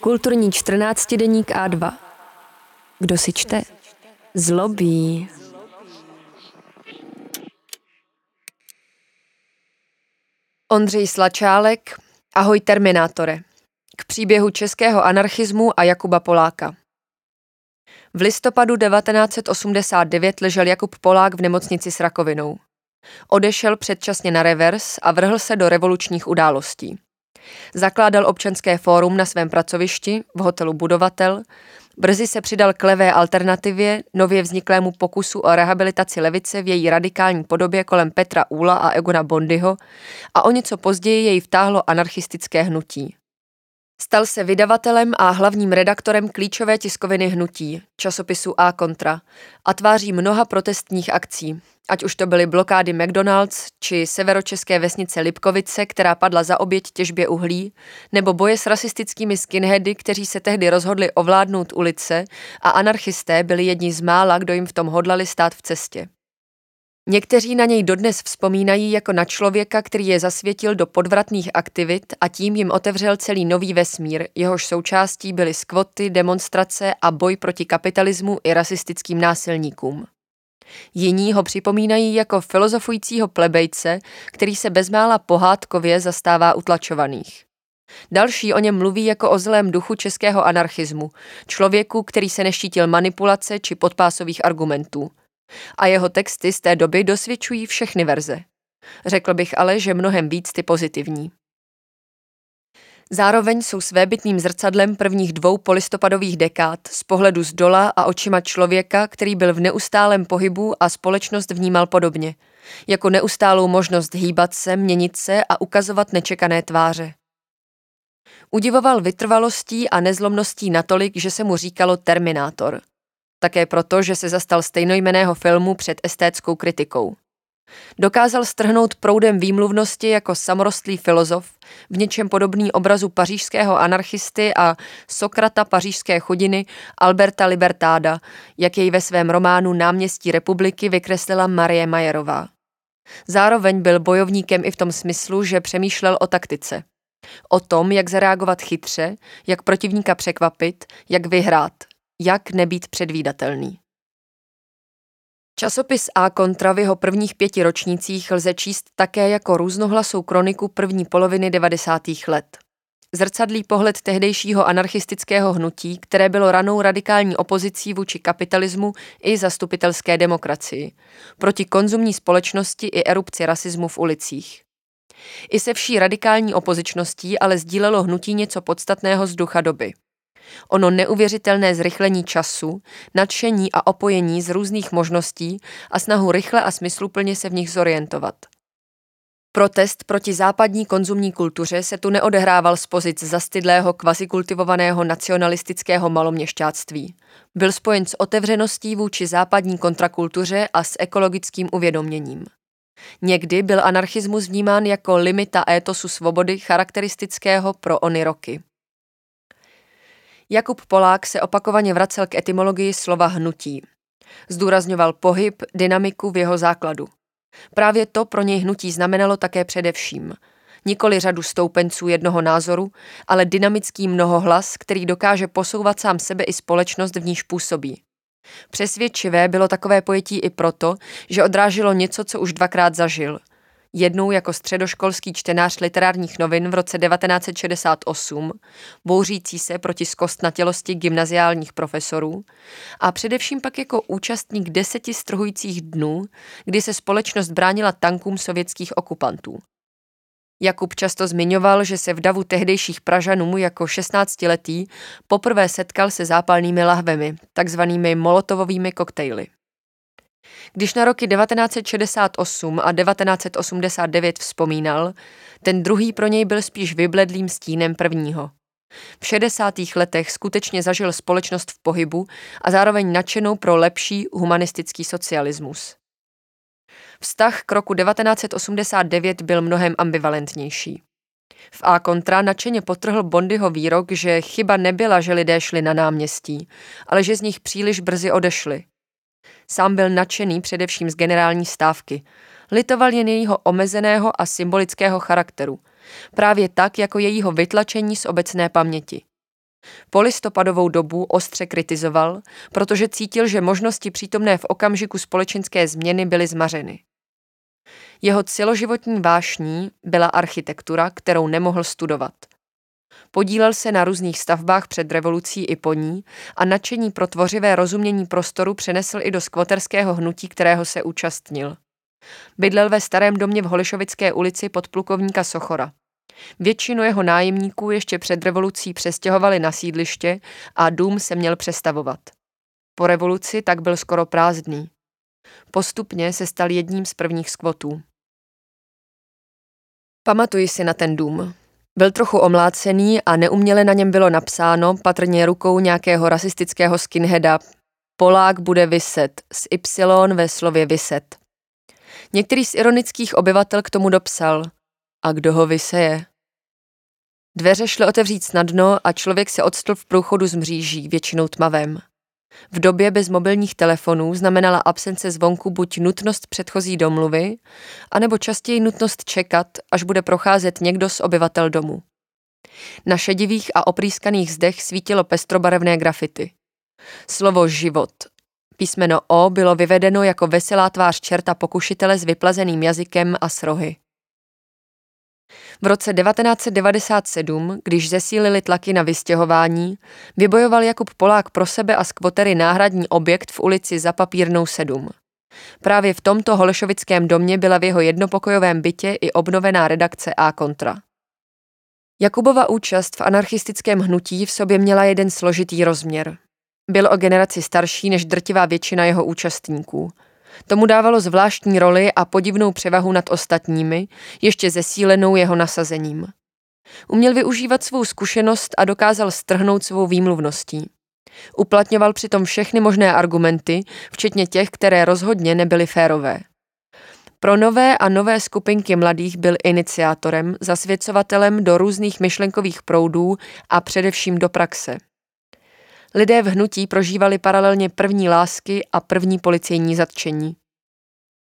Kulturní 14 deník A2. Kdo si čte? Zlobí. Ondřej Slačálek, Ahoj Terminátore. K příběhu českého anarchismu a Jakuba Poláka. V listopadu 1989 ležel Jakub Polák v nemocnici s rakovinou. Odešel předčasně na revers a vrhl se do revolučních událostí. Zakládal občanské fórum na svém pracovišti v hotelu Budovatel, brzy se přidal k levé alternativě, nově vzniklému pokusu o rehabilitaci levice v její radikální podobě kolem Petra Úla a Egona Bondyho a o něco později jej vtáhlo anarchistické hnutí. Stal se vydavatelem a hlavním redaktorem klíčové tiskoviny hnutí, časopisu A Kontra, a tváří mnoha protestních akcí, ať už to byly blokády McDonald's či severočeské vesnice Lipkovice, která padla za oběť těžbě uhlí, nebo boje s rasistickými skinheady, kteří se tehdy rozhodli ovládnout ulice a anarchisté byli jedni z mála, kdo jim v tom hodlali stát v cestě. Někteří na něj dodnes vzpomínají jako na člověka, který je zasvětil do podvratných aktivit a tím jim otevřel celý nový vesmír, jehož součástí byly skvoty, demonstrace a boj proti kapitalismu i rasistickým násilníkům. Jiní ho připomínají jako filozofujícího plebejce, který se bezmála pohádkově zastává utlačovaných. Další o něm mluví jako o zlém duchu českého anarchismu, člověku, který se neštítil manipulace či podpásových argumentů – a jeho texty z té doby dosvědčují všechny verze. Řekl bych ale, že mnohem víc ty pozitivní. Zároveň jsou svébytným zrcadlem prvních dvou polistopadových dekád z pohledu z dola a očima člověka, který byl v neustálém pohybu a společnost vnímal podobně, jako neustálou možnost hýbat se, měnit se a ukazovat nečekané tváře. Udivoval vytrvalostí a nezlomností natolik, že se mu říkalo Terminátor – také proto, že se zastal stejnojmeného filmu před estétskou kritikou. Dokázal strhnout proudem výmluvnosti jako samorostlý filozof, v něčem podobný obrazu pařížského anarchisty a Sokrata pařížské chodiny Alberta Libertáda, jak jej ve svém románu Náměstí republiky vykreslila Marie Majerová. Zároveň byl bojovníkem i v tom smyslu, že přemýšlel o taktice. O tom, jak zareagovat chytře, jak protivníka překvapit, jak vyhrát – jak nebýt předvídatelný. Časopis A kontra v jeho prvních pěti ročnících lze číst také jako různohlasou kroniku první poloviny 90. let. Zrcadlí pohled tehdejšího anarchistického hnutí, které bylo ranou radikální opozicí vůči kapitalismu i zastupitelské demokracii, proti konzumní společnosti i erupci rasismu v ulicích. I se vší radikální opozičností ale sdílelo hnutí něco podstatného z ducha doby – Ono neuvěřitelné zrychlení času, nadšení a opojení z různých možností a snahu rychle a smysluplně se v nich zorientovat. Protest proti západní konzumní kultuře se tu neodehrával z pozic zastydlého kvazikultivovaného nacionalistického maloměšťáctví. Byl spojen s otevřeností vůči západní kontrakultuře a s ekologickým uvědoměním. Někdy byl anarchismus vnímán jako limita étosu svobody charakteristického pro ony roky. Jakub Polák se opakovaně vracel k etymologii slova hnutí. Zdůrazňoval pohyb, dynamiku v jeho základu. Právě to pro něj hnutí znamenalo také především. Nikoli řadu stoupenců jednoho názoru, ale dynamický mnohohlas, který dokáže posouvat sám sebe i společnost, v níž působí. Přesvědčivé bylo takové pojetí i proto, že odráželo něco, co už dvakrát zažil – jednou jako středoškolský čtenář literárních novin v roce 1968, bouřící se proti zkostnatělosti gymnaziálních profesorů a především pak jako účastník deseti strhujících dnů, kdy se společnost bránila tankům sovětských okupantů. Jakub často zmiňoval, že se v davu tehdejších Pražanů jako 16-letý poprvé setkal se zápalnými lahvemi, takzvanými molotovovými koktejly. Když na roky 1968 a 1989 vzpomínal, ten druhý pro něj byl spíš vybledlým stínem prvního. V 60. letech skutečně zažil společnost v pohybu a zároveň nadšenou pro lepší humanistický socialismus. Vztah k roku 1989 byl mnohem ambivalentnější. V A kontra nadšeně potrhl Bondyho výrok, že chyba nebyla, že lidé šli na náměstí, ale že z nich příliš brzy odešli. Sám byl nadšený především z generální stávky. Litoval jen jejího omezeného a symbolického charakteru. Právě tak, jako jejího vytlačení z obecné paměti. Polistopadovou dobu ostře kritizoval, protože cítil, že možnosti přítomné v okamžiku společenské změny byly zmařeny. Jeho celoživotní vášní byla architektura, kterou nemohl studovat. Podílel se na různých stavbách před revolucí i po ní a nadšení pro tvořivé rozumění prostoru přenesl i do skvoterského hnutí, kterého se účastnil. Bydlel ve starém domě v Holišovické ulici pod plukovníka Sochora. Většinu jeho nájemníků ještě před revolucí přestěhovali na sídliště a dům se měl přestavovat. Po revoluci tak byl skoro prázdný. Postupně se stal jedním z prvních skvotů. Pamatuji si na ten dům. Byl trochu omlácený a neuměle na něm bylo napsáno, patrně rukou nějakého rasistického skinheada, Polák bude vyset, s Y ve slově vyset. Některý z ironických obyvatel k tomu dopsal, a kdo ho vyseje? Dveře šly otevřít snadno a člověk se odstl v průchodu z mříží, většinou tmavém. V době bez mobilních telefonů znamenala absence zvonku buď nutnost předchozí domluvy, anebo častěji nutnost čekat, až bude procházet někdo z obyvatel domu. Na šedivých a oprýskaných zdech svítilo pestrobarevné grafity. Slovo život. Písmeno O bylo vyvedeno jako veselá tvář čerta pokušitele s vyplazeným jazykem a srohy. V roce 1997, když zesílili tlaky na vystěhování, vybojoval Jakub Polák pro sebe a skvotery náhradní objekt v ulici Za papírnou 7. Právě v tomto Holešovickém domě byla v jeho jednopokojovém bytě i obnovená redakce A kontra. Jakubova účast v anarchistickém hnutí v sobě měla jeden složitý rozměr. Byl o generaci starší než drtivá většina jeho účastníků – Tomu dávalo zvláštní roli a podivnou převahu nad ostatními, ještě zesílenou jeho nasazením. Uměl využívat svou zkušenost a dokázal strhnout svou výmluvností. Uplatňoval přitom všechny možné argumenty, včetně těch, které rozhodně nebyly férové. Pro nové a nové skupinky mladých byl iniciátorem, zasvěcovatelem do různých myšlenkových proudů a především do praxe. Lidé v hnutí prožívali paralelně první lásky a první policejní zatčení.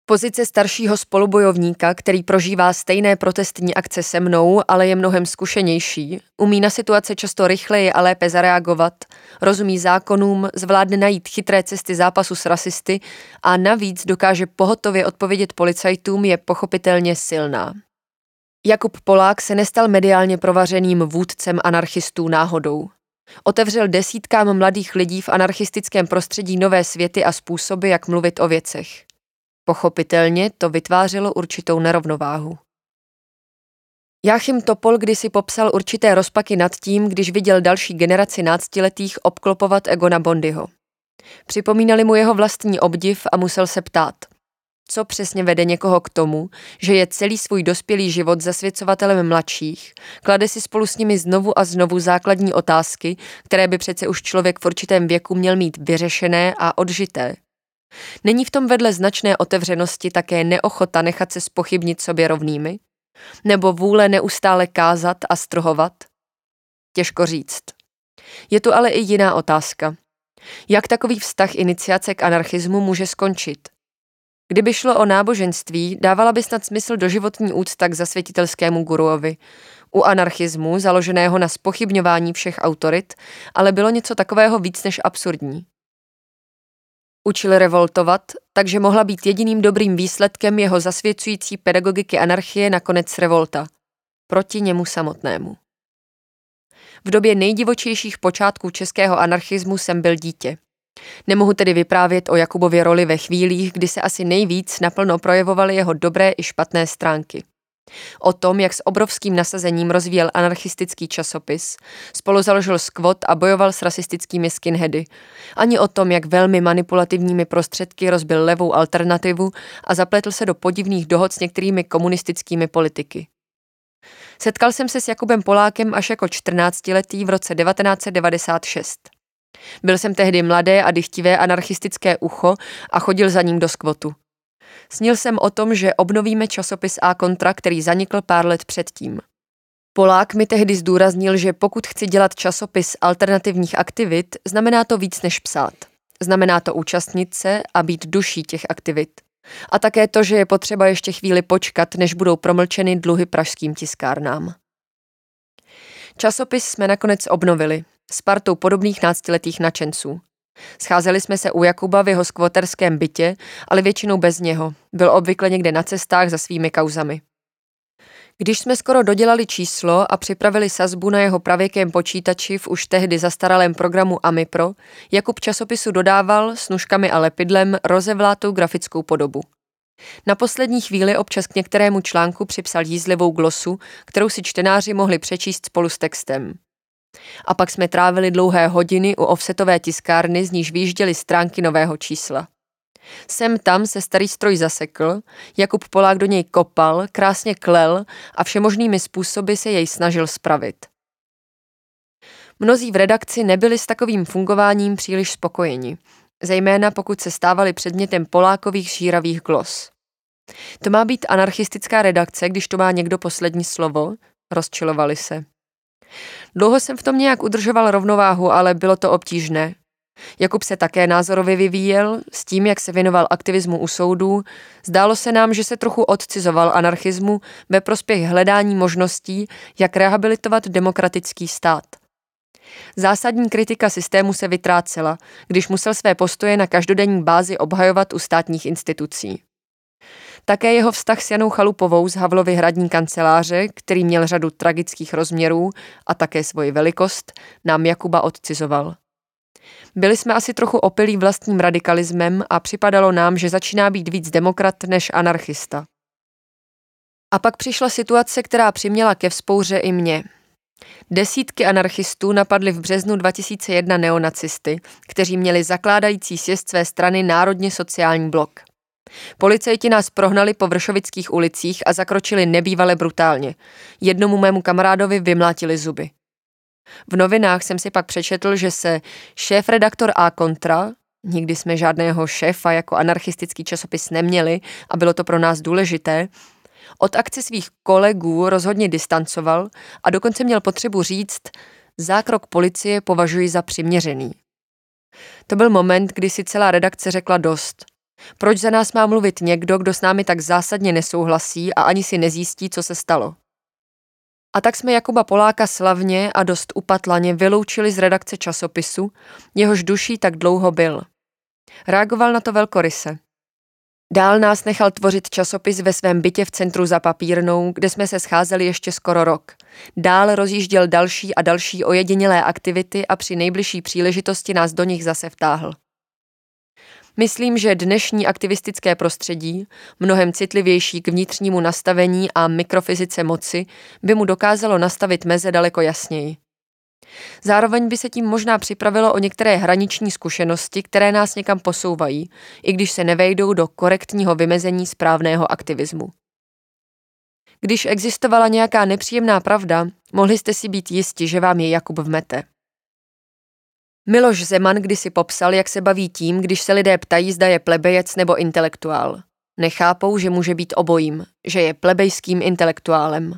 Pozice staršího spolubojovníka, který prožívá stejné protestní akce se mnou, ale je mnohem zkušenější, umí na situace často rychleji a lépe zareagovat, rozumí zákonům, zvládne najít chytré cesty zápasu s rasisty a navíc dokáže pohotově odpovědět policajtům, je pochopitelně silná. Jakub Polák se nestal mediálně provařeným vůdcem anarchistů náhodou. Otevřel desítkám mladých lidí v anarchistickém prostředí nové světy a způsoby, jak mluvit o věcech. Pochopitelně to vytvářelo určitou nerovnováhu. Jáchym Topol kdysi popsal určité rozpaky nad tím, když viděl další generaci náctiletých obklopovat Egona Bondyho. Připomínali mu jeho vlastní obdiv a musel se ptát – co přesně vede někoho k tomu, že je celý svůj dospělý život zasvěcovatelem mladších, klade si spolu s nimi znovu a znovu základní otázky, které by přece už člověk v určitém věku měl mít vyřešené a odžité. Není v tom vedle značné otevřenosti také neochota nechat se spochybnit sobě rovnými? Nebo vůle neustále kázat a strhovat? Těžko říct. Je tu ale i jiná otázka. Jak takový vztah iniciace k anarchismu může skončit? Kdyby šlo o náboženství, dávala by snad smysl doživotní úcta k zasvětitelskému guruovi. U anarchismu, založeného na spochybňování všech autorit, ale bylo něco takového víc než absurdní. Učil revoltovat, takže mohla být jediným dobrým výsledkem jeho zasvěcující pedagogiky anarchie nakonec revolta. Proti němu samotnému. V době nejdivočejších počátků českého anarchismu jsem byl dítě. Nemohu tedy vyprávět o Jakubově roli ve chvílích, kdy se asi nejvíc naplno projevovaly jeho dobré i špatné stránky. O tom, jak s obrovským nasazením rozvíjel anarchistický časopis, spolu založil skvot a bojoval s rasistickými skinheady. Ani o tom, jak velmi manipulativními prostředky rozbil levou alternativu a zapletl se do podivných dohod s některými komunistickými politiky. Setkal jsem se s Jakubem Polákem až jako 14-letý v roce 1996. Byl jsem tehdy mladé a dychtivé anarchistické ucho a chodil za ním do skvotu. Snil jsem o tom, že obnovíme časopis A kontra, který zanikl pár let předtím. Polák mi tehdy zdůraznil, že pokud chci dělat časopis alternativních aktivit, znamená to víc než psát. Znamená to účastnit se a být duší těch aktivit. A také to, že je potřeba ještě chvíli počkat, než budou promlčeny dluhy pražským tiskárnám. Časopis jsme nakonec obnovili. S partou podobných náctiletých nadšenců. Scházeli jsme se u Jakuba v jeho skvoterském bytě, ale většinou bez něho. Byl obvykle někde na cestách za svými kauzami. Když jsme skoro dodělali číslo a připravili sazbu na jeho pravěkém počítači v už tehdy zastaralém programu AmiPro, Jakub časopisu dodával s nůžkami a lepidlem rozevlátou grafickou podobu. Na poslední chvíli občas k některému článku připsal jízlivou glosu, kterou si čtenáři mohli přečíst spolu s textem. A pak jsme trávili dlouhé hodiny u offsetové tiskárny, z níž výjížděly stránky nového čísla. Sem tam se starý stroj zasekl, Jakub Polák do něj kopal, krásně klel a všemožnými způsoby se jej snažil spravit. Mnozí v redakci nebyli s takovým fungováním příliš spokojeni, zejména pokud se stávali předmětem Polákových šíravých glos. To má být anarchistická redakce, když to má někdo poslední slovo? Rozčilovali se. Dlouho jsem v tom nějak udržoval rovnováhu, ale bylo to obtížné. Jakub se také názorově vyvíjel, s tím, jak se věnoval aktivismu u soudů, zdálo se nám, že se trochu odcizoval anarchismu ve prospěch hledání možností, jak rehabilitovat demokratický stát. Zásadní kritika systému se vytrácela, když musel své postoje na každodenní bázi obhajovat u státních institucí. Také jeho vztah s Janou Chalupovou z Havlovy hradní kanceláře, který měl řadu tragických rozměrů a také svoji velikost, nám Jakuba odcizoval. Byli jsme asi trochu opilí vlastním radikalismem a připadalo nám, že začíná být víc demokrat než anarchista. A pak přišla situace, která přiměla ke vzpouře i mě. Desítky anarchistů napadly v březnu 2001 neonacisty, kteří měli zakládající sjezd své strany Národně sociální blok. Policejti nás prohnali po vršovických ulicích a zakročili nebývale brutálně. Jednomu mému kamarádovi vymlátili zuby. V novinách jsem si pak přečetl, že se šéf-redaktor A Kontra, nikdy jsme žádného šéfa jako anarchistický časopis neměli a bylo to pro nás důležité, od akce svých kolegů rozhodně distancoval a dokonce měl potřebu říct, zákrok policie považuji za přiměřený. To byl moment, kdy si celá redakce řekla dost. Proč za nás má mluvit někdo, kdo s námi tak zásadně nesouhlasí a ani si nezjistí, co se stalo? A tak jsme Jakuba Poláka slavně a dost upatlaně vyloučili z redakce časopisu, jehož duší tak dlouho byl. Reagoval na to velkoryse. Dál nás nechal tvořit časopis ve svém bytě v centru za papírnou, kde jsme se scházeli ještě skoro rok. Dál rozjížděl další a další ojedinělé aktivity a při nejbližší příležitosti nás do nich zase vtáhl. Myslím, že dnešní aktivistické prostředí, mnohem citlivější k vnitřnímu nastavení a mikrofyzice moci, by mu dokázalo nastavit meze daleko jasněji. Zároveň by se tím možná připravilo o některé hraniční zkušenosti, které nás někam posouvají, i když se nevejdou do korektního vymezení správného aktivismu. Když existovala nějaká nepříjemná pravda, mohli jste si být jisti, že vám je Jakub vmete. Miloš Zeman kdysi popsal, jak se baví tím, když se lidé ptají, zda je plebejec nebo intelektuál. Nechápou, že může být obojím, že je plebejským intelektuálem.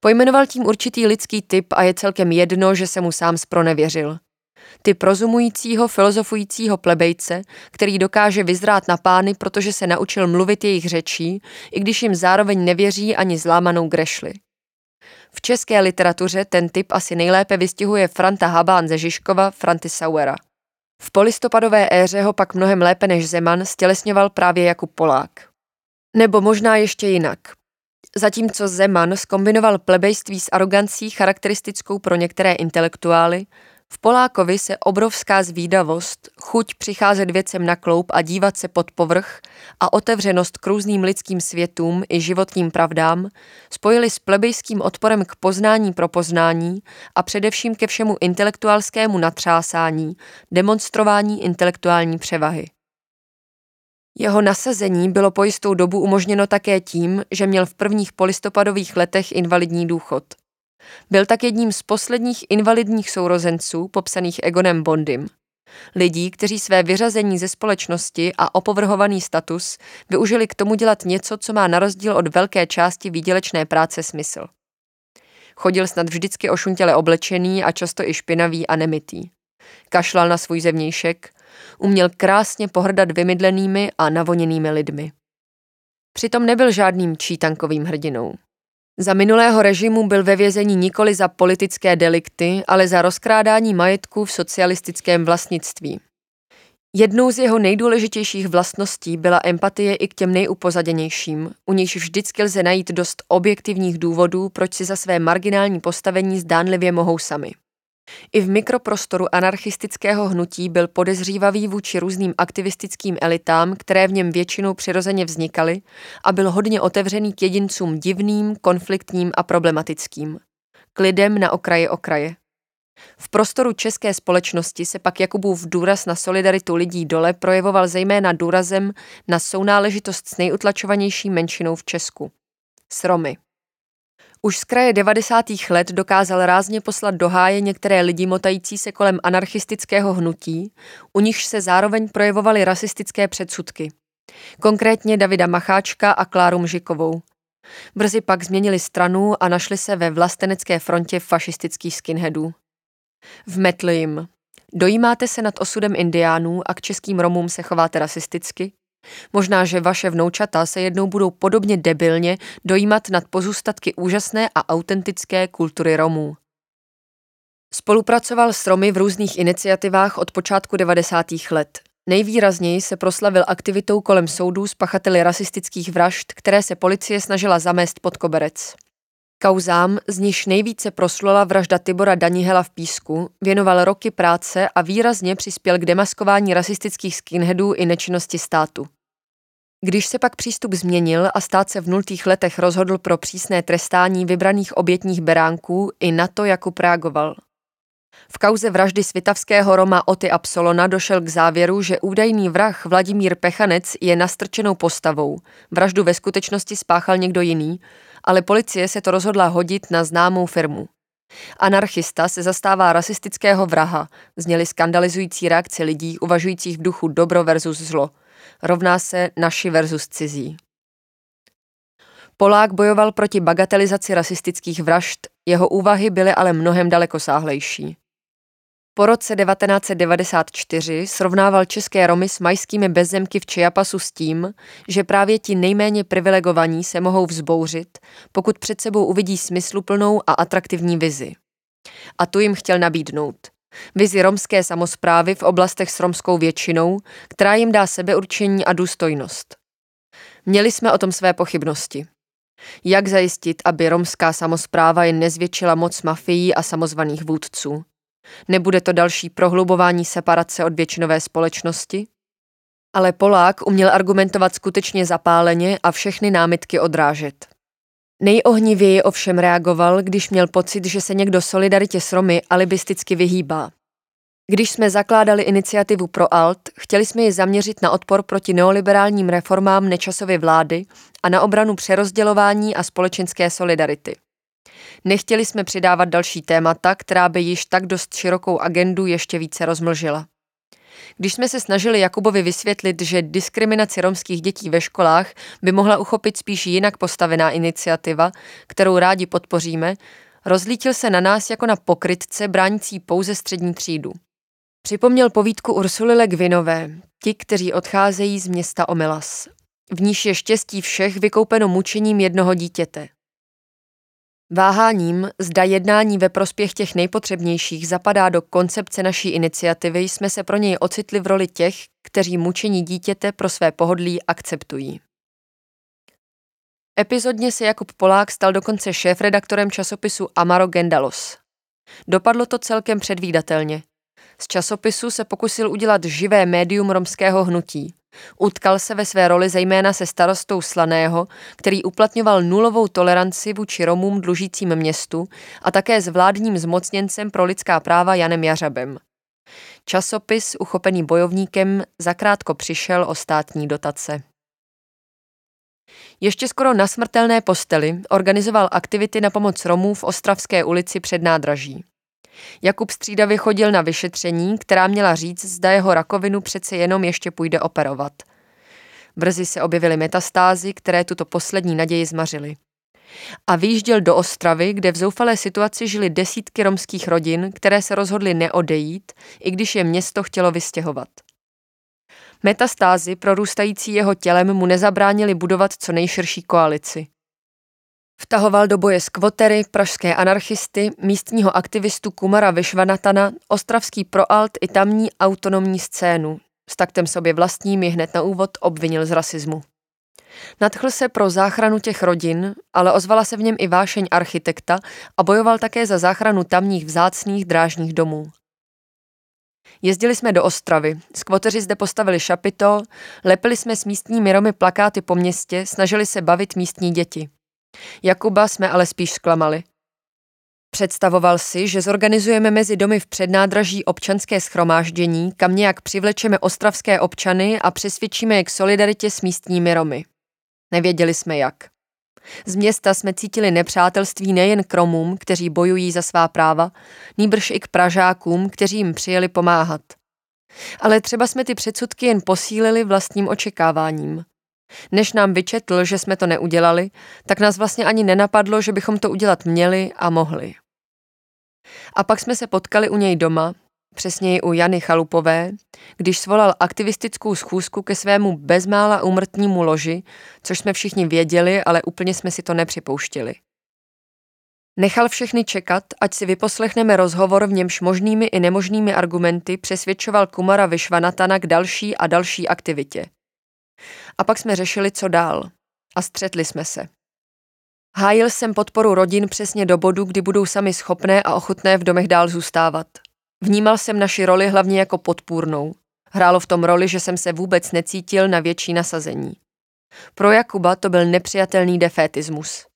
Pojmenoval tím určitý lidský typ a je celkem jedno, že se mu sám spronevěřil. Typ rozumujícího, filozofujícího plebejce, který dokáže vyzrát na pány, protože se naučil mluvit jejich řečí, i když jim zároveň nevěří ani zlámanou grešli. V české literatuře ten typ asi nejlépe vystihuje Franta Habán ze Žižkova, Franti Sauera. V polistopadové éře ho pak mnohem lépe než Zeman stělesňoval právě jako Polák. Nebo možná ještě jinak. Zatímco Zeman skombinoval plebejství s arogancí charakteristickou pro některé intelektuály, v Polákovi se obrovská zvídavost, chuť přicházet věcem na kloup a dívat se pod povrch a otevřenost k různým lidským světům i životním pravdám spojili s plebejským odporem k poznání pro poznání a především ke všemu intelektuálskému natřásání, demonstrování intelektuální převahy. Jeho nasazení bylo po jistou dobu umožněno také tím, že měl v prvních polistopadových letech invalidní důchod – byl tak jedním z posledních invalidních sourozenců popsaných Egonem Bondym. Lidí, kteří své vyřazení ze společnosti a opovrhovaný status využili k tomu dělat něco, co má na rozdíl od velké části výdělečné práce smysl. Chodil snad vždycky ošuntěle oblečený a často i špinavý a nemitý. Kašlal na svůj zevnějšek, uměl krásně pohrdat vymydlenými a navoněnými lidmi. Přitom nebyl žádným čítankovým hrdinou. Za minulého režimu byl ve vězení nikoli za politické delikty, ale za rozkrádání majetku v socialistickém vlastnictví. Jednou z jeho nejdůležitějších vlastností byla empatie i k těm nejupozaděnějším, u nichž vždycky lze najít dost objektivních důvodů, proč si za své marginální postavení zdánlivě mohou sami. I v mikroprostoru anarchistického hnutí byl podezřívavý vůči různým aktivistickým elitám, které v něm většinou přirozeně vznikaly, a byl hodně otevřený k jedincům divným, konfliktním a problematickým. K lidem na okraji okraje. V prostoru české společnosti se pak Jakubův důraz na solidaritu lidí dole projevoval zejména důrazem na sounáležitost s nejutlačovanější menšinou v Česku. S Romy. Už z kraje 90. let dokázal rázně poslat do háje některé lidi motající se kolem anarchistického hnutí, u nichž se zároveň projevovaly rasistické předsudky. Konkrétně Davida Macháčka a Kláru Mžikovou. Brzy pak změnili stranu a našli se ve vlastenecké frontě fašistických skinheadů. Vmetl jim. Dojímáte se nad osudem indiánů a k českým Romům se chováte rasisticky? Možná, že vaše vnoučata se jednou budou podobně debilně dojímat nad pozůstatky úžasné a autentické kultury Romů. Spolupracoval s Romy v různých iniciativách od počátku 90. let. Nejvýrazněji se proslavil aktivitou kolem soudů s pachateli rasistických vražd, které se policie snažila zamést pod koberec. Kauzám, z níž nejvíce proslula vražda Tibora Danihela v Písku, věnoval roky práce a výrazně přispěl k demaskování rasistických skinheadů i nečinnosti státu. Když se pak přístup změnil a stát se v nultých letech rozhodl pro přísné trestání vybraných obětních beránků, i na to Jakub reagoval. V kauze vraždy svitavského Roma Oty Absolona došel k závěru, že údajný vrah Vladimír Pechanec je nastrčenou postavou. Vraždu ve skutečnosti spáchal někdo jiný, ale policie se to rozhodla hodit na známou firmu. Anarchista se zastává rasistického vraha, zněly skandalizující reakce lidí uvažujících v duchu dobro versus zlo – rovná se naši versus cizí. Polák bojoval proti bagatelizaci rasistických vražd, jeho úvahy byly ale mnohem dalekosáhlejší. Po roce 1994 srovnával české Romy s majskými bezzemky v Čiapasu s tím, že právě ti nejméně privilegovaní se mohou vzbouřit, pokud před sebou uvidí smysluplnou a atraktivní vizi. A tu jim chtěl nabídnout – vizi romské samozprávy v oblastech s romskou většinou, která jim dá sebeurčení a důstojnost. Měli jsme o tom své pochybnosti. Jak zajistit, aby romská samozpráva jen nezvětšila moc mafií a samozvaných vůdců? Nebude to další prohlubování separace od většinové společnosti? Ale Polák uměl argumentovat skutečně zapáleně a všechny námitky odrážet. Nejohnivěji ovšem reagoval, když měl pocit, že se někdo solidaritě s Romy alibisticky vyhýbá. Když jsme zakládali iniciativu pro Alt, chtěli jsme ji zaměřit na odpor proti neoliberálním reformám nečasovy vlády a na obranu přerozdělování a společenské solidarity. Nechtěli jsme přidávat další témata, která by již tak dost širokou agendu ještě více rozmlžila. Když jsme se snažili Jakubovi vysvětlit, že diskriminaci romských dětí ve školách by mohla uchopit spíš jinak postavená iniciativa, kterou rádi podpoříme, rozlítil se na nás jako na pokrytce bránící pouze střední třídu. Připomněl povídku Ursuly Legvinové, ti, kteří odcházejí z města Omelas. V níž je štěstí všech vykoupeno mučením jednoho dítěte. Váháním, zda jednání ve prospěch těch nejpotřebnějších zapadá do koncepce naší iniciativy, jsme se pro něj ocitli v roli těch, kteří mučení dítěte pro své pohodlí akceptují. Epizodně se Jakub Polák stal dokonce šéf-redaktorem časopisu Amaro Gendalos. Dopadlo to celkem předvídatelně. Z časopisu se pokusil udělat živé médium romského hnutí. Utkal se ve své roli zejména se starostou Slaného, který uplatňoval nulovou toleranci vůči Romům dlužícím městu a také s vládním zmocněncem pro lidská práva Janem Jařabem. Časopis, uchopený bojovníkem, zakrátko přišel o státní dotace. Ještě skoro na smrtelné posteli organizoval aktivity na pomoc Romů v Ostravské ulici před nádraží. Jakub střídavě chodil na vyšetření, která měla říct, zda jeho rakovinu přece jenom ještě půjde operovat. Brzy se objevily metastázy, které tuto poslední naději zmařily. A vyjížděl do Ostravy, kde v zoufalé situaci žili desítky romských rodin, které se rozhodly neodejít, i když je město chtělo vystěhovat. Metastázy prorůstající jeho tělem mu nezabránili budovat co nejširší koalici. Vtahoval do boje skvotery, pražské anarchisty, místního aktivistu Kumara Vyšvanatana, ostravský proalt i tamní autonomní scénu. S taktem sobě vlastním je hned na úvod obvinil z rasismu. Nadchl se pro záchranu těch rodin, ale ozvala se v něm i vášeň architekta a bojoval také za záchranu tamních vzácných drážních domů. Jezdili jsme do Ostravy, skvoteři zde postavili šapito, lepili jsme s místními Romy plakáty po městě, snažili se bavit místní děti. Jakuba jsme ale spíš zklamali. Představoval si, že zorganizujeme mezi domy v přednádraží občanské schromáždění, kam nějak přivlečeme ostravské občany a přesvědčíme je k solidaritě s místními Romy. Nevěděli jsme jak. Z města jsme cítili nepřátelství nejen k Romům, kteří bojují za svá práva, nýbrž i k Pražákům, kteří jim přijeli pomáhat. Ale třeba jsme ty předsudky jen posílili vlastním očekáváním. Než nám vyčetl, že jsme to neudělali, tak nás vlastně ani nenapadlo, že bychom to udělat měli a mohli. A pak jsme se potkali u něj doma, přesněji u Jany Chalupové, když svolal aktivistickou schůzku ke svému bezmála umrtnímu loži, což jsme všichni věděli, ale úplně jsme si to nepřipouštili. Nechal všechny čekat, ať si vyposlechneme rozhovor, v němž možnými i nemožnými argumenty přesvědčoval Kumara Vyšvanatana k další a další aktivitě. A pak jsme řešili, co dál. A střetli jsme se. Hájil jsem podporu rodin přesně do bodu, kdy budou sami schopné a ochotné v domech dál zůstávat. Vnímal jsem naši roli hlavně jako podpůrnou. Hrálo v tom roli, že jsem se vůbec necítil na větší nasazení. Pro Jakuba to byl nepřijatelný defétismus.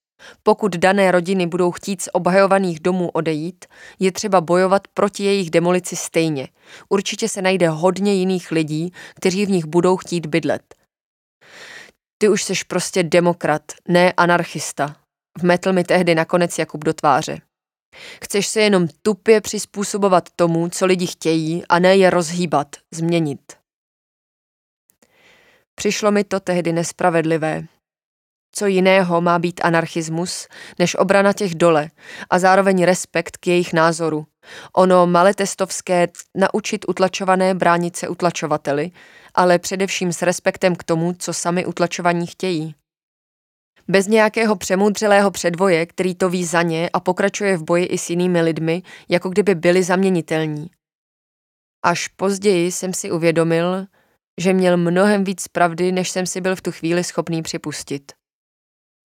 Pokud dané rodiny budou chtít z obhajovaných domů odejít, je třeba bojovat proti jejich demolici stejně. Určitě se najde hodně jiných lidí, kteří v nich budou chtít bydlet. Ty už seš prostě demokrat, ne anarchista. Vmetl mi tehdy nakonec Jakub do tváře. Chceš se jenom tupě přizpůsobovat tomu, co lidi chtějí, a ne je rozhýbat, změnit. Přišlo mi to tehdy nespravedlivé. Co jiného má být anarchismus, než obrana těch dole a zároveň respekt k jejich názoru. Ono maletestovské naučit utlačované bránit se utlačovateli, ale především s respektem k tomu, co sami utlačovaní chtějí. Bez nějakého přemudřelého předvoje, který to ví za ně a pokračuje v boji i s jinými lidmi, jako kdyby byli zaměnitelní. Až později jsem si uvědomil, že měl mnohem víc pravdy, než jsem si byl v tu chvíli schopný připustit.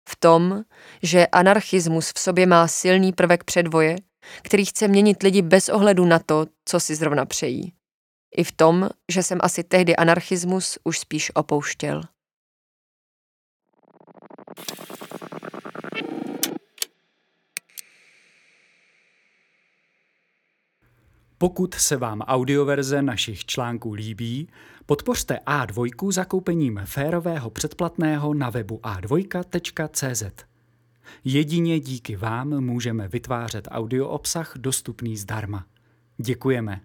V tom, že anarchismus v sobě má silný prvek předvoje, který chce měnit lidi bez ohledu na to, co si zrovna přejí. I v tom, že jsem asi tehdy anarchismus už spíš opouštěl. Pokud se vám audioverze našich článků líbí, podpořte A2 zakoupením férového předplatného na webu a2.cz. Jedině díky vám můžeme vytvářet audio obsah dostupný zdarma. Děkujeme.